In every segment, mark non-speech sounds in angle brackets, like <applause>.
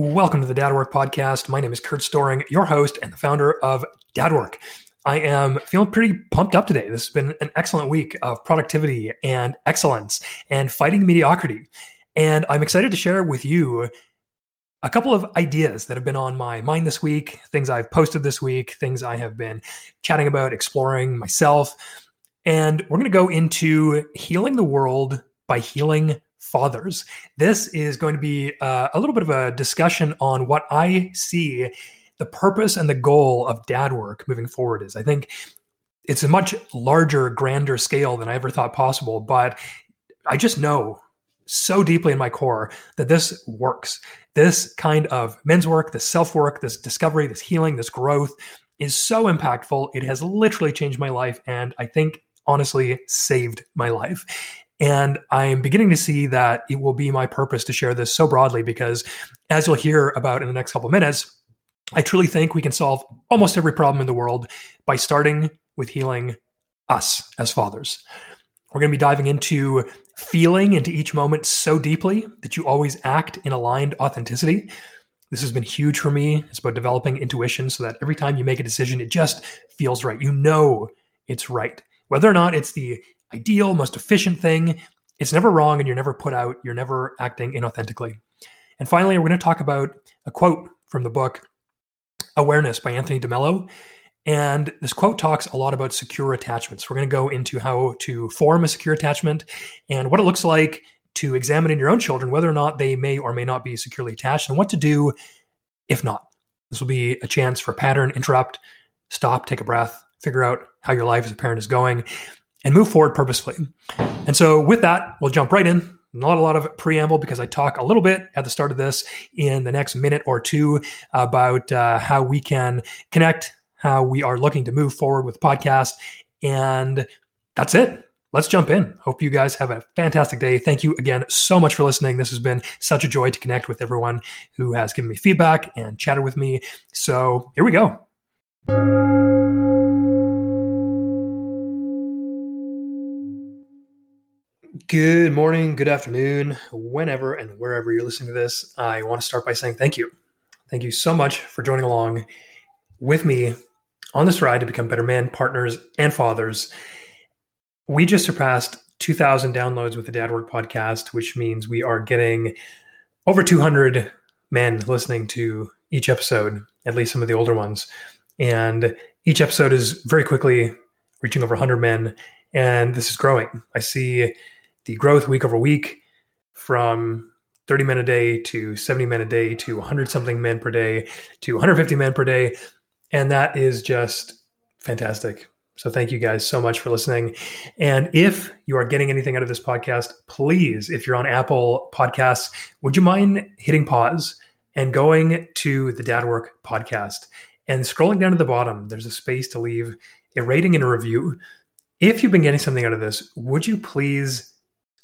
Welcome to the Dad Work Podcast. My name is Kurt Storring, your host and the founder of Dad Work. I am feeling pretty pumped up today. This has been an excellent week of productivity and excellence and fighting mediocrity. And I'm excited to share with you a couple of ideas that have been on my mind this week, things I've posted this week, things I have been chatting about, exploring myself. And we're going to go into healing the world by healing fathers. This is going to be uh, a little bit of a discussion on what I see the purpose and the goal of dad work moving forward is. I think it's a much larger, grander scale than I ever thought possible, but I just know so deeply in my core that this works. This kind of men's work, this self work, this discovery, this healing, this growth is so impactful. It has literally changed my life. And I think honestly saved my life. And I'm beginning to see that it will be my purpose to share this so broadly because, as you'll hear about in the next couple minutes, I truly think we can solve almost every problem in the world by starting with healing us as fathers. We're going to be diving into feeling into each moment so deeply that you always act in aligned authenticity. This has been huge for me. It's about developing intuition so that every time you make a decision, it just feels right. You know it's right. Whether or not it's the ideal, most efficient thing. It's never wrong and you're never put out. You're never acting inauthentically. And finally, we're going to talk about a quote from the book Awareness by Anthony DeMello. And this quote talks a lot about secure attachments. We're going to go into how to form a secure attachment and what it looks like to examine in your own children whether or not they may or may not be securely attached and what to do if not. This will be a chance for pattern, interrupt, stop, take a breath, figure out how your life as a parent is going and move forward purposefully. And so, with that, we'll jump right in. Not a lot of preamble because I talk a little bit at the start of this in the next minute or two about uh, how we can connect, how we are looking to move forward with podcast. And that's it. Let's jump in. Hope you guys have a fantastic day. Thank you again so much for listening. This has been such a joy to connect with everyone who has given me feedback and chatted with me. So, here we go. Good morning, good afternoon, whenever and wherever you're listening to this. I want to start by saying thank you. Thank you so much for joining along with me on this ride to become better men, partners, and fathers. We just surpassed 2,000 downloads with the Dad Work podcast, which means we are getting over 200 men listening to each episode, at least some of the older ones. And each episode is very quickly reaching over 100 men, and this is growing. I see the growth week over week from 30 men a day to 70 men a day to 100 something men per day to 150 men per day. And that is just fantastic. So thank you guys so much for listening. And if you are getting anything out of this podcast, please, if you're on Apple Podcasts, would you mind hitting pause and going to the Dad Work podcast and scrolling down to the bottom? There's a space to leave a rating and a review. If you've been getting something out of this, would you please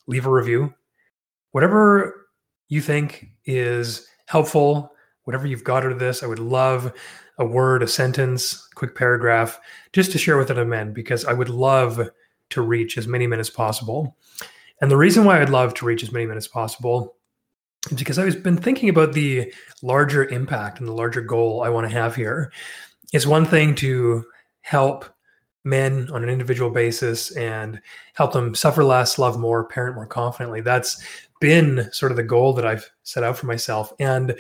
leave a review. Whatever you think is helpful, whatever you've got out of this, I would love a word, a sentence, quick paragraph, just to share with other men, because I would love to reach as many men as possible. And the reason why I'd love to reach as many men as possible is because I've been thinking about the larger impact and the larger goal I want to have here. It's one thing to help men on an individual basis and help them suffer less, love more, parent more confidently. That's been sort of the goal that I've set out for myself. And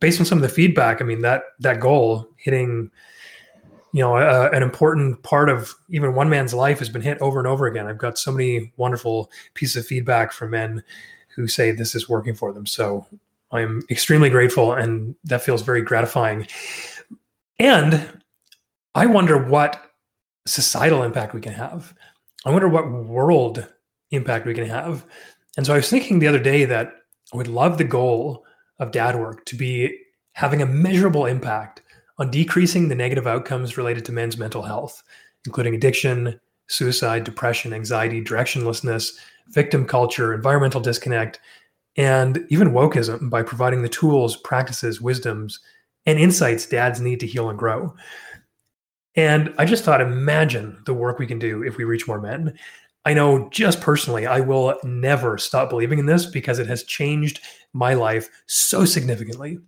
based on some of the feedback, I mean that that goal hitting you know a, an important part of even one man's life has been hit over and over again. I've got so many wonderful pieces of feedback from men who say this is working for them. So I'm extremely grateful and that feels very gratifying. And I wonder what societal impact we can have. I wonder what world impact we can have. And so I was thinking the other day that I would love the goal of dad work to be having a measurable impact on decreasing the negative outcomes related to men's mental health, including addiction, suicide, depression, anxiety, directionlessness, victim culture, environmental disconnect, and even wokeism by providing the tools, practices, wisdoms, and insights dads need to heal and grow. And I just thought, imagine the work we can do if we reach more men. I know just personally, I will never stop believing in this because it has changed my life so significantly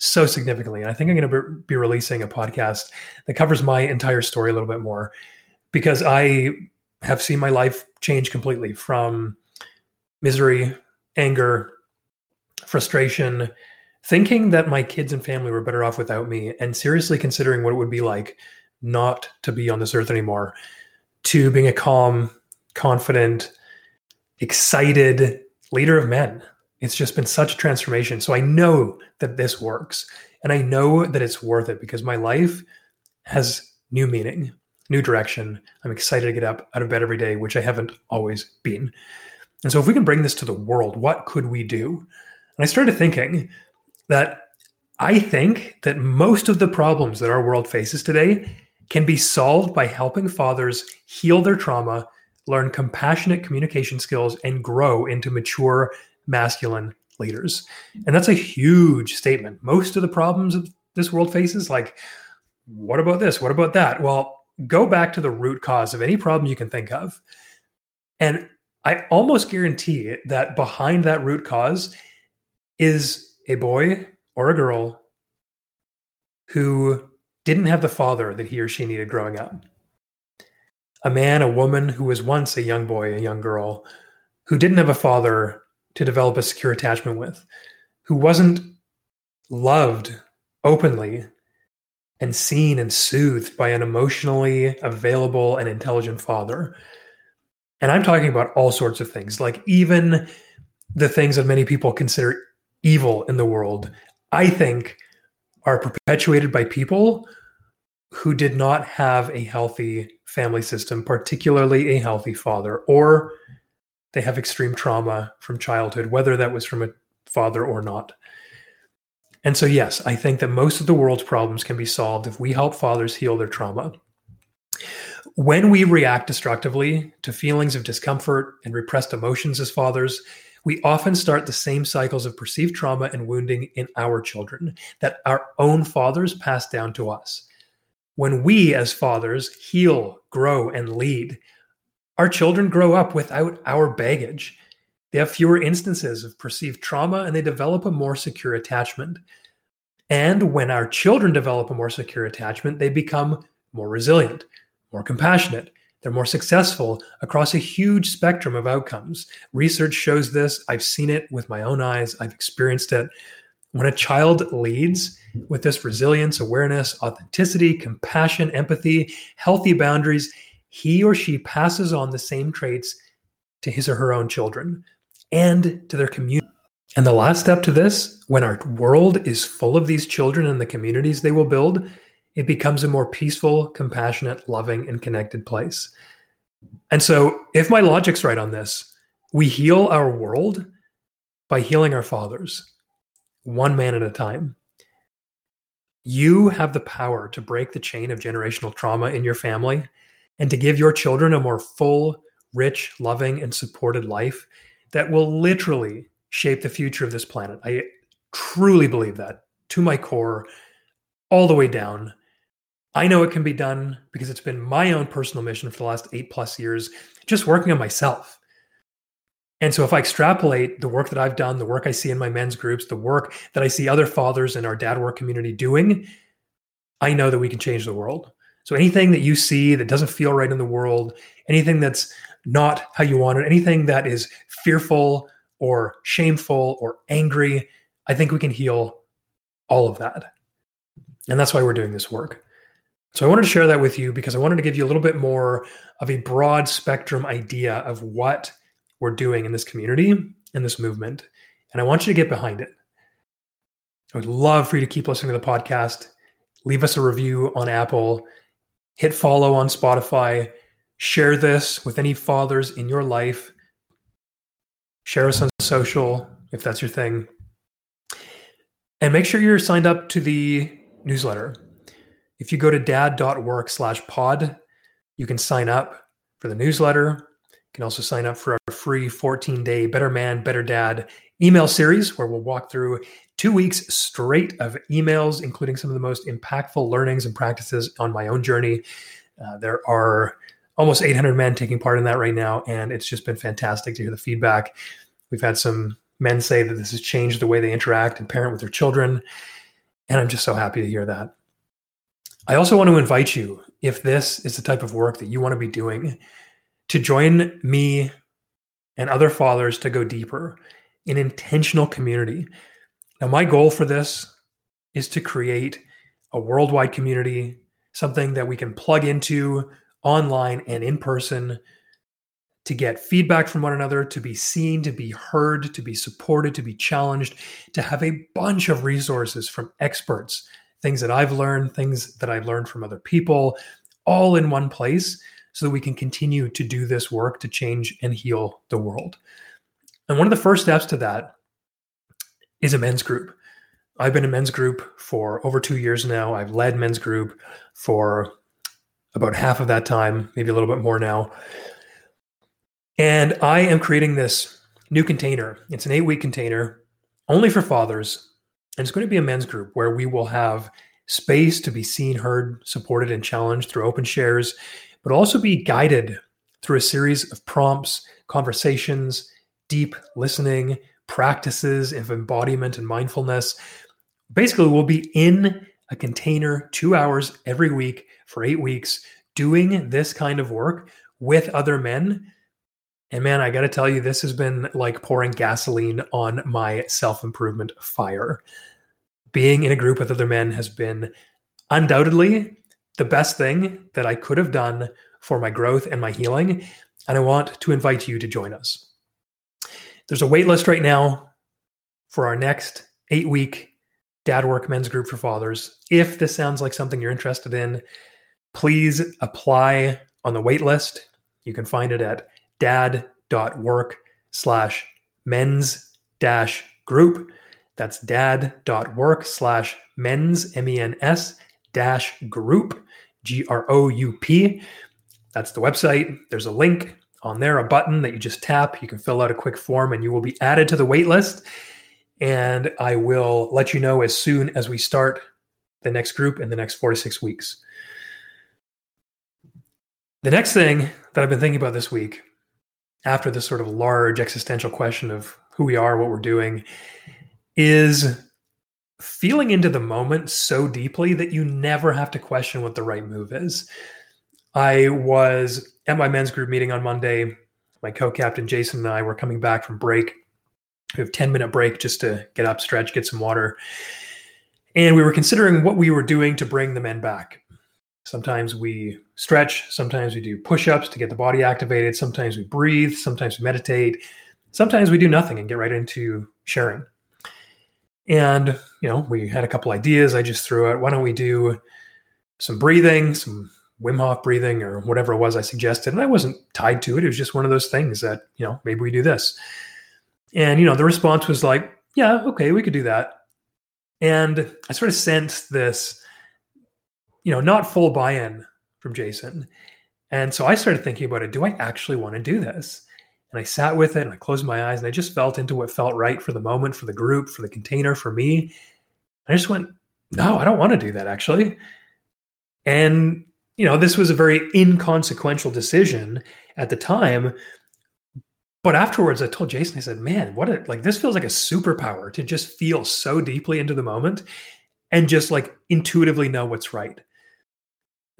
so significantly. And I think I'm going to be releasing a podcast that covers my entire story a little bit more because I have seen my life change completely from misery, anger, frustration, thinking that my kids and family were better off without me, and seriously considering what it would be like not to be on this earth anymore, to being a calm, confident, excited leader of men it's just been such a transformation. So I know that this works and I know that it's worth it because my life has new meaning, new direction. I'm excited to get up out of bed every day, which I haven't always been. And so if we can bring this to the world, what could we do? And I started thinking that I think that most of the problems that our world faces today can be solved by helping fathers heal their trauma, learn compassionate communication skills, and grow into mature masculine leaders. And that's a huge statement. Most of the problems this world faces, like, what about this? What about that? Well, go back to the root cause of any problem you can think of. And I almost guarantee that behind that root cause is a boy or a girl who didn't have the father that he or she needed growing up. A man, a woman who was once a young boy, a young girl, who didn't have a father to develop a secure attachment with, who wasn't loved openly and seen and soothed by an emotionally available and intelligent father. And I'm talking about all sorts of things, like even the things that many people consider evil in the world, I think are perpetuated by people who did not have a healthy family system, particularly a healthy father, or they have extreme trauma from childhood, whether that was from a father or not. And so, yes, I think that most of the world's problems can be solved if we help fathers heal their trauma. When we react destructively to feelings of discomfort and repressed emotions as fathers, we often start the same cycles of perceived trauma and wounding in our children that our own fathers pass down to us. When we, as fathers, heal, grow, and lead, our children grow up without our baggage. They have fewer instances of perceived trauma and they develop a more secure attachment. And when our children develop a more secure attachment, they become more resilient, more compassionate. They're more successful across a huge spectrum of outcomes. Research shows this. I've seen it with my own eyes, I've experienced it. When a child leads with this resilience, awareness, authenticity, compassion, empathy, healthy boundaries, he or she passes on the same traits to his or her own children and to their community. And the last step to this, when our world is full of these children and the communities they will build, it becomes a more peaceful, compassionate, loving, and connected place. And so, if my logic's right on this, we heal our world by healing our fathers, one man at a time. You have the power to break the chain of generational trauma in your family and to give your children a more full, rich, loving, and supported life that will literally shape the future of this planet. I truly believe that to my core, all the way down. I know it can be done because it's been my own personal mission for the last eight plus years, just working on myself. And so, if I extrapolate the work that I've done, the work I see in my men's groups, the work that I see other fathers in our dad work community doing, I know that we can change the world. So anything that you see that doesn't feel right in the world, anything that's not how you want it, anything that is fearful or shameful or angry, I think we can heal all of that. And that's why we're doing this work. So I wanted to share that with you because I wanted to give you a little bit more of a broad spectrum idea of what we're doing in this community in this movement. And I want you to get behind it. I would love for you to keep listening to the podcast. Leave us a review on Apple hit follow on Spotify, share this with any fathers in your life, share us on social if that's your thing. And make sure you're signed up to the newsletter. If you go to dad.work slash pod, you can sign up for the newsletter. You can also sign up for our free 14 day Better Man, Better Dad email series where we'll walk through two weeks straight of emails, including some of the most impactful learnings and practices on my own journey. Uh, there are almost 800 men taking part in that right now, and it's just been fantastic to hear the feedback. We've had some men say that this has changed the way they interact and parent with their children. And I'm just so happy to hear that. I also want to invite you, if this is the type of work that you want to be doing, to join me and other fathers to go deeper in intentional community. Now, my goal for this is to create a worldwide community, something that we can plug into online and in person to get feedback from one another, to be seen, to be heard, to be supported, to be challenged, to have a bunch of resources from experts, things that I've learned, things that I've learned from other people, all in one place so that we can continue to do this work to change and heal the world. And one of the first steps to that is a men's group. I've been a men's group for over two years now. I've led men's group for about half of that time, maybe a little bit more now. And I am creating this new container. It's an eight week container only for fathers. And it's going to be a men's group where we will have space to be seen, heard, supported, and challenged through open shares, but also be guided through a series of prompts, conversations, deep listening, practices of embodiment and mindfulness basically we'll be in a container two hours every week for eight weeks doing this kind of work with other men. And man, I got to tell you, this has been like pouring gasoline on my self improvement fire. Being in a group with other men has been undoubtedly the best thing that I could have done for my growth and my healing. And I want to invite you to join us. There's a wait list right now for our next eight week dad work men's group for fathers. If this sounds like something you're interested in, please apply on the wait list. You can find it at dad.work slash men's dash group. That's dad.work slash men's, M E N S dash group, G R O U P. That's the website. There's a link on there, a button that you just tap. You can fill out a quick form and you will be added to the wait list and I will let you know as soon as we start the next group in the next four to six weeks. The next thing that I've been thinking about this week, after this sort of large existential question of who we are, what we're doing, is feeling into the moment so deeply that you never have to question what the right move is. I was at my men's group meeting on Monday. My co captain Jason and I were coming back from break we have 10 minute break just to get up, stretch, get some water. And we were considering what we were doing to bring the men back. Sometimes we stretch, sometimes we do push ups to get the body activated, sometimes we breathe, sometimes we meditate, sometimes we do nothing and get right into sharing. And, you know, we had a couple ideas I just threw out. Why don't we do some breathing, some Wim Hof breathing, or whatever it was I suggested? And I wasn't tied to it. It was just one of those things that, you know, maybe we do this. And, you know, the response was like, yeah, okay, we could do that. And I sort of sensed this, you know, not full buy in from Jason. And so I started thinking about it. Do I actually want to do this? And I sat with it and I closed my eyes and I just felt into what felt right for the moment, for the group, for the container, for me. I just went, no, I don't want to do that actually. And, you know, this was a very inconsequential decision at the time, but afterwards, I told Jason, I said, man, what a, like, this feels like a superpower to just feel so deeply into the moment and just like intuitively know what's right.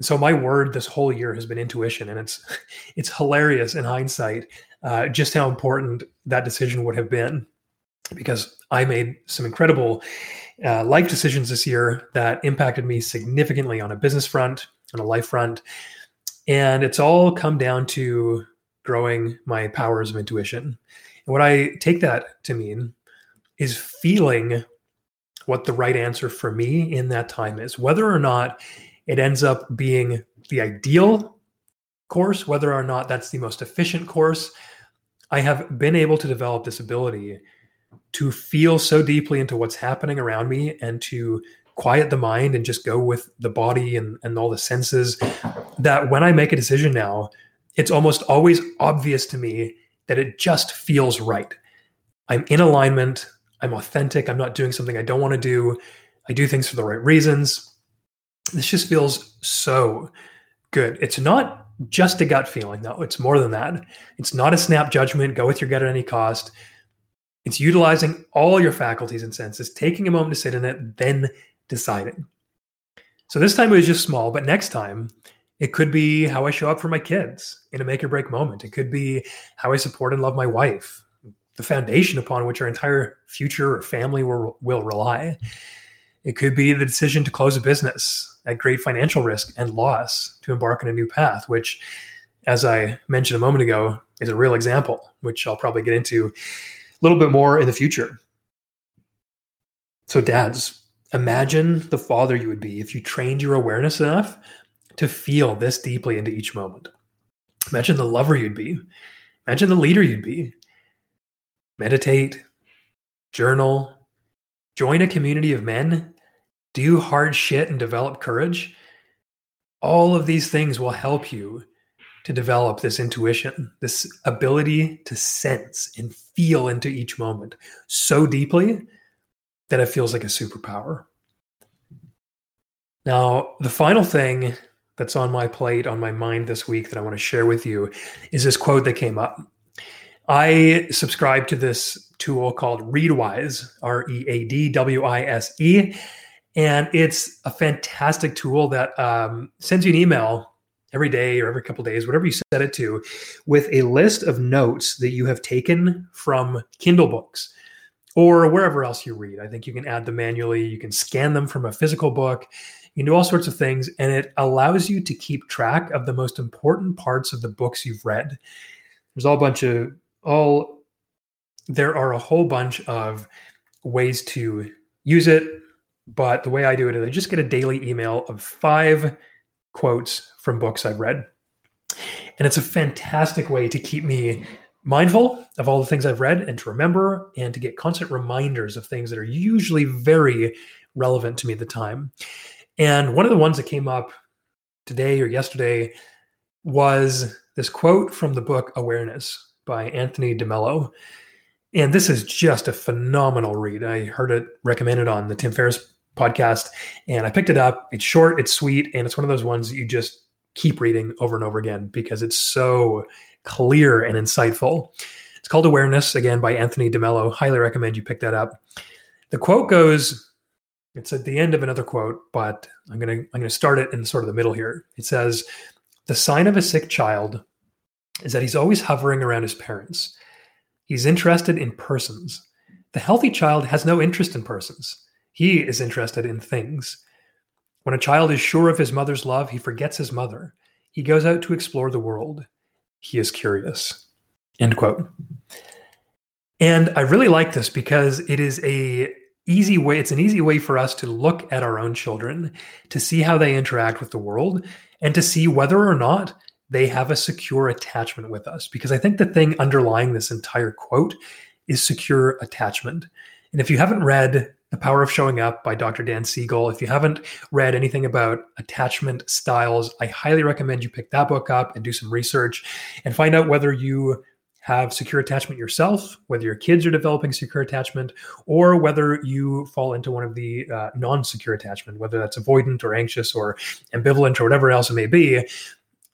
So my word this whole year has been intuition. And it's, <laughs> it's hilarious in hindsight, uh, just how important that decision would have been because I made some incredible uh, life decisions this year that impacted me significantly on a business front, on a life front. And it's all come down to growing my powers of intuition. And what I take that to mean is feeling what the right answer for me in that time is, whether or not it ends up being the ideal course, whether or not that's the most efficient course. I have been able to develop this ability to feel so deeply into what's happening around me and to quiet the mind and just go with the body and, and all the senses that when I make a decision now, it's almost always obvious to me that it just feels right. I'm in alignment. I'm authentic. I'm not doing something I don't want to do. I do things for the right reasons. This just feels so good. It's not just a gut feeling, though. It's more than that. It's not a snap judgment, go with your gut at any cost. It's utilizing all your faculties and senses, taking a moment to sit in it, then deciding. So this time it was just small, but next time it could be how I show up for my kids in a make or break moment. It could be how I support and love my wife, the foundation upon which our entire future or family will, will rely. It could be the decision to close a business at great financial risk and loss to embark on a new path, which, as I mentioned a moment ago, is a real example, which I'll probably get into a little bit more in the future. So, dads, imagine the father you would be if you trained your awareness enough to feel this deeply into each moment. Imagine the lover you'd be. Imagine the leader you'd be. Meditate, journal, join a community of men do hard shit and develop courage, all of these things will help you to develop this intuition, this ability to sense and feel into each moment so deeply that it feels like a superpower. Now, the final thing that's on my plate, on my mind this week that I want to share with you is this quote that came up. I subscribe to this tool called Readwise, R E A D W I S E and it's a fantastic tool that um, sends you an email every day or every couple days, whatever you set it to, with a list of notes that you have taken from Kindle books or wherever else you read. I think you can add them manually. You can scan them from a physical book. You can do all sorts of things, and it allows you to keep track of the most important parts of the books you've read. There's all bunch of all. There are a whole bunch of ways to use it but the way I do it is I just get a daily email of five quotes from books I've read. And it's a fantastic way to keep me mindful of all the things I've read and to remember and to get constant reminders of things that are usually very relevant to me at the time. And one of the ones that came up today or yesterday was this quote from the book Awareness by Anthony DeMello. And this is just a phenomenal read. I heard it recommended on the Tim Ferriss podcast and I picked it up. It's short, it's sweet, and it's one of those ones that you just keep reading over and over again because it's so clear and insightful. It's called Awareness, again by Anthony DeMello. Highly recommend you pick that up. The quote goes, it's at the end of another quote, but I'm gonna I'm gonna start it in sort of the middle here. It says, the sign of a sick child is that he's always hovering around his parents. He's interested in persons. The healthy child has no interest in persons. He is interested in things. When a child is sure of his mother's love, he forgets his mother. He goes out to explore the world. He is curious. End quote. And I really like this because it is a easy way it's an easy way for us to look at our own children to see how they interact with the world and to see whether or not they have a secure attachment with us. Because I think the thing underlying this entire quote is secure attachment. And if you haven't read The Power of Showing Up by Dr. Dan Siegel, if you haven't read anything about attachment styles, I highly recommend you pick that book up and do some research and find out whether you have secure attachment yourself, whether your kids are developing secure attachment, or whether you fall into one of the uh, non secure attachment, whether that's avoidant or anxious or ambivalent or whatever else it may be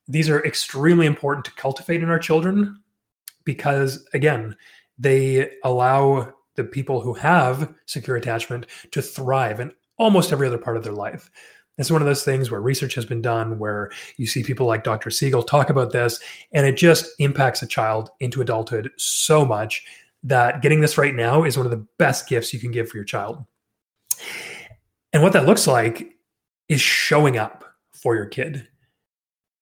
these are extremely important to cultivate in our children because again they allow the people who have secure attachment to thrive in almost every other part of their life. It's one of those things where research has been done where you see people like dr siegel talk about this and it just impacts a child into adulthood so much that getting this right now is one of the best gifts you can give for your child. And what that looks like is showing up for your kid.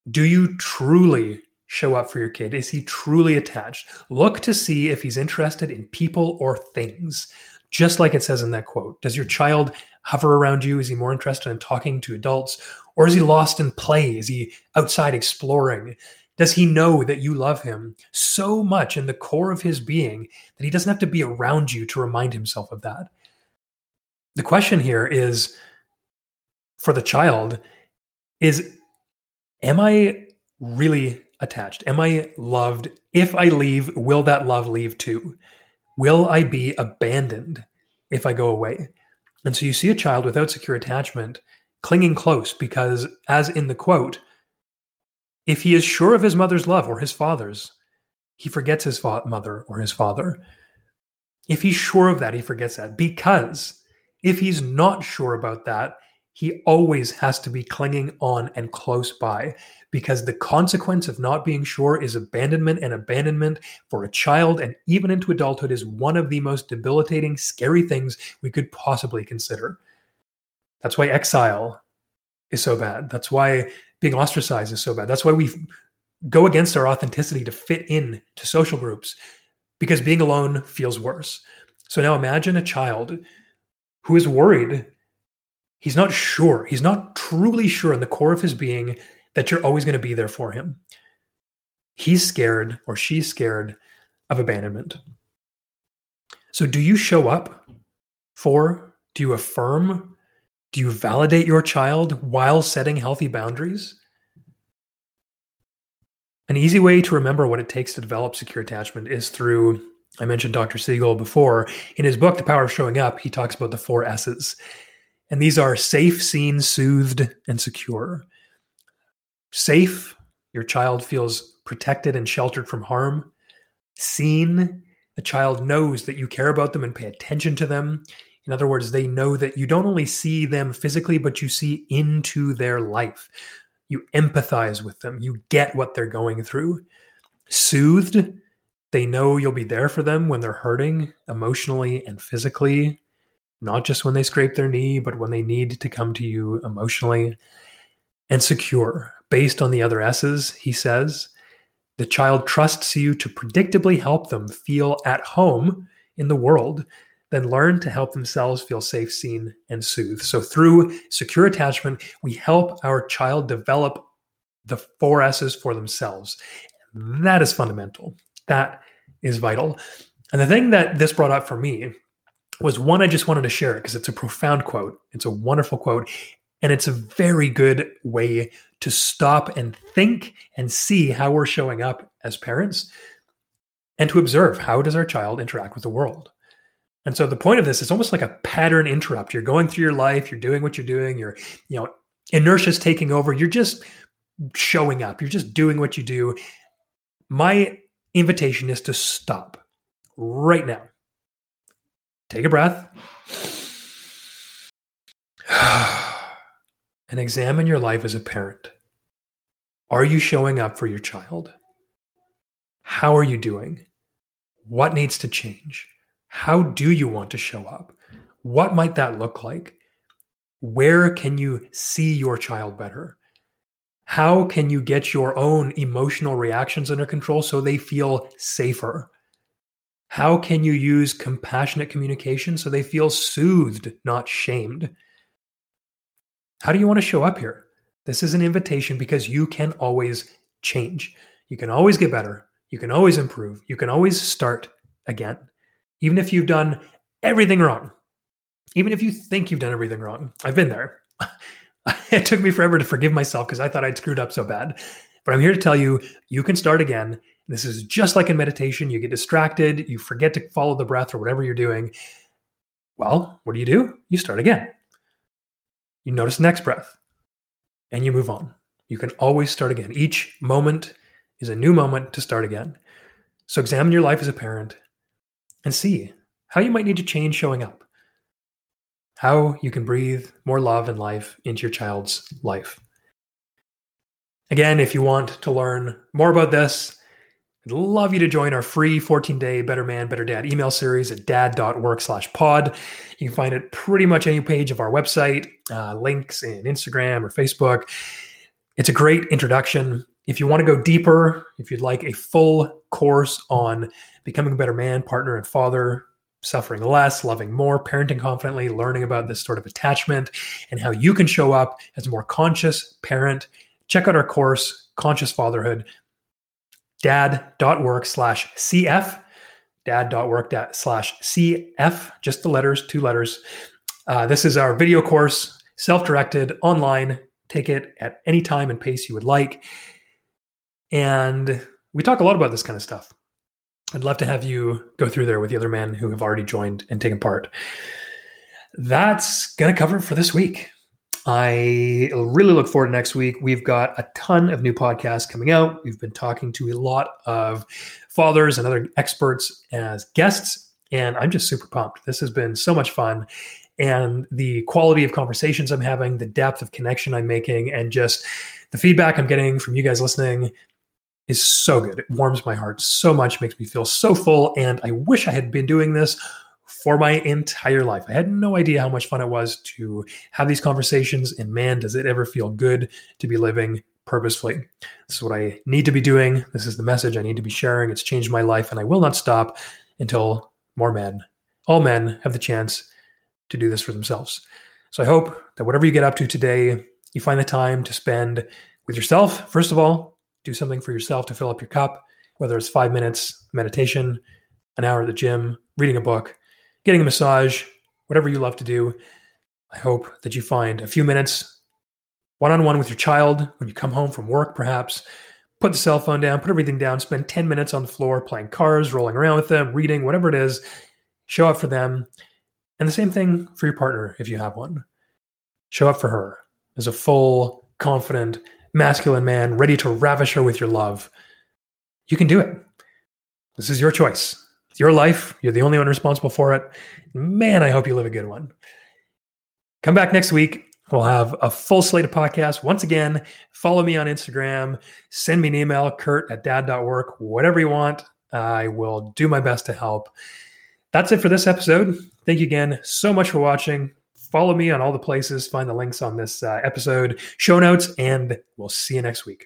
Do you truly show up for your kid? Is he truly attached? Look to see if he's interested in people or things, just like it says in that quote. Does your child hover around you? Is he more interested in talking to adults? Or is he lost in play? Is he outside exploring? Does he know that you love him so much in the core of his being that he doesn't have to be around you to remind himself of that? The question here is for the child is am I really attached? Am I loved? If I leave, will that love leave too? Will I be abandoned if I go away? And so you see a child without secure attachment clinging close because, as in the quote, if he is sure of his mother's love or his father's, he forgets his fa- mother or his father. If he's sure of that, he forgets that. Because if he's not sure about that, he always has to be clinging on and close by because the consequence of not being sure is abandonment and abandonment for a child and even into adulthood is one of the most debilitating scary things we could possibly consider. That's why exile is so bad. That's why being ostracized is so bad. That's why we go against our authenticity to fit in to social groups because being alone feels worse. So now imagine a child who is worried he's not sure he's not truly sure in the core of his being that you're always going to be there for him. He's scared or she's scared of abandonment. So, do you show up for, do you affirm, do you validate your child while setting healthy boundaries? An easy way to remember what it takes to develop secure attachment is through, I mentioned Dr. Siegel before. In his book, The Power of Showing Up, he talks about the four S's. And these are safe, seen, soothed, and secure safe, your child feels protected and sheltered from harm. Seen, the child knows that you care about them and pay attention to them. In other words, they know that you don't only see them physically, but you see into their life. You empathize with them, you get what they're going through. Soothed, they know you'll be there for them when they're hurting emotionally and physically, not just when they scrape their knee, but when they need to come to you emotionally. And secure, based on the other S's, he says. The child trusts you to predictably help them feel at home in the world, then learn to help themselves feel safe, seen, and soothed. So, through secure attachment, we help our child develop the four S's for themselves. That is fundamental. That is vital. And the thing that this brought up for me was one I just wanted to share because it's a profound quote. It's a wonderful quote. And it's a very good way to stop and think and see how we're showing up as parents and to observe how does our child interact with the world. And so the point of this is almost like a pattern interrupt. You're going through your life, you're doing what you're doing, you're, you know, inertia's taking over, you're just showing up, you're just doing what you do. My invitation is to stop right now. Take a breath. <sighs> and examine your life as a parent. Are you showing up for your child? How are you doing? What needs to change? How do you want to show up? What might that look like? Where can you see your child better? How can you get your own emotional reactions under control so they feel safer? How can you use compassionate communication so they feel soothed, not shamed? How do you want to show up here? This is an invitation because you can always change. You can always get better. You can always improve. You can always start again. Even if you've done everything wrong, even if you think you've done everything wrong. I've been there. <laughs> it took me forever to forgive myself because I thought I'd screwed up so bad. But I'm here to tell you, you can start again. This is just like in meditation. You get distracted, you forget to follow the breath or whatever you're doing. Well, what do you do? You start again. You notice the next breath and you move on. You can always start again. Each moment is a new moment to start again. So examine your life as a parent and see how you might need to change showing up, how you can breathe more love and life into your child's life. Again, if you want to learn more about this, I'd love you to join our free 14-day Better Man, Better Dad email series at dad.work slash pod. You can find it pretty much any page of our website, uh, links in Instagram or Facebook. It's a great introduction. If you want to go deeper, if you'd like a full course on becoming a better man, partner, and father, suffering less, loving more, parenting confidently, learning about this sort of attachment, and how you can show up as a more conscious parent, check out our course, Conscious Fatherhood dad.work slash CF, dad.work slash CF, just the letters, two letters. Uh, this is our video course, self directed, online. Take it at any time and pace you would like. And we talk a lot about this kind of stuff. I'd love to have you go through there with the other men who have already joined and taken part. That's going to cover it for this week. I really look forward to next week. We've got a ton of new podcasts coming out. We've been talking to a lot of fathers and other experts as guests. And I'm just super pumped. This has been so much fun. And the quality of conversations I'm having, the depth of connection I'm making, and just the feedback I'm getting from you guys listening is so good. It warms my heart so much, makes me feel so full. And I wish I had been doing this for my entire life. I had no idea how much fun it was to have these conversations. And man, does it ever feel good to be living purposefully. This is what I need to be doing. This is the message I need to be sharing. It's changed my life, and I will not stop until more men, all men, have the chance to do this for themselves. So I hope that whatever you get up to today, you find the time to spend with yourself. First of all, do something for yourself to fill up your cup, whether it's five minutes meditation, an hour at the gym, reading a book, getting a massage, whatever you love to do. I hope that you find a few minutes one on one with your child when you come home from work, perhaps. Put the cell phone down, put everything down, spend 10 minutes on the floor playing cars, rolling around with them, reading, whatever it is. Show up for them. And the same thing for your partner if you have one. Show up for her as a full, confident, masculine man ready to ravish her with your love. You can do it. This is your choice. It's your life. You're the only one responsible for it. Man, I hope you live a good one. Come back next week. We'll have a full slate of podcasts. Once again, follow me on Instagram. Send me an email, kurt at dad.work, whatever you want. I will do my best to help. That's it for this episode. Thank you again so much for watching. Follow me on all the places. Find the links on this uh, episode, show notes, and we'll see you next week.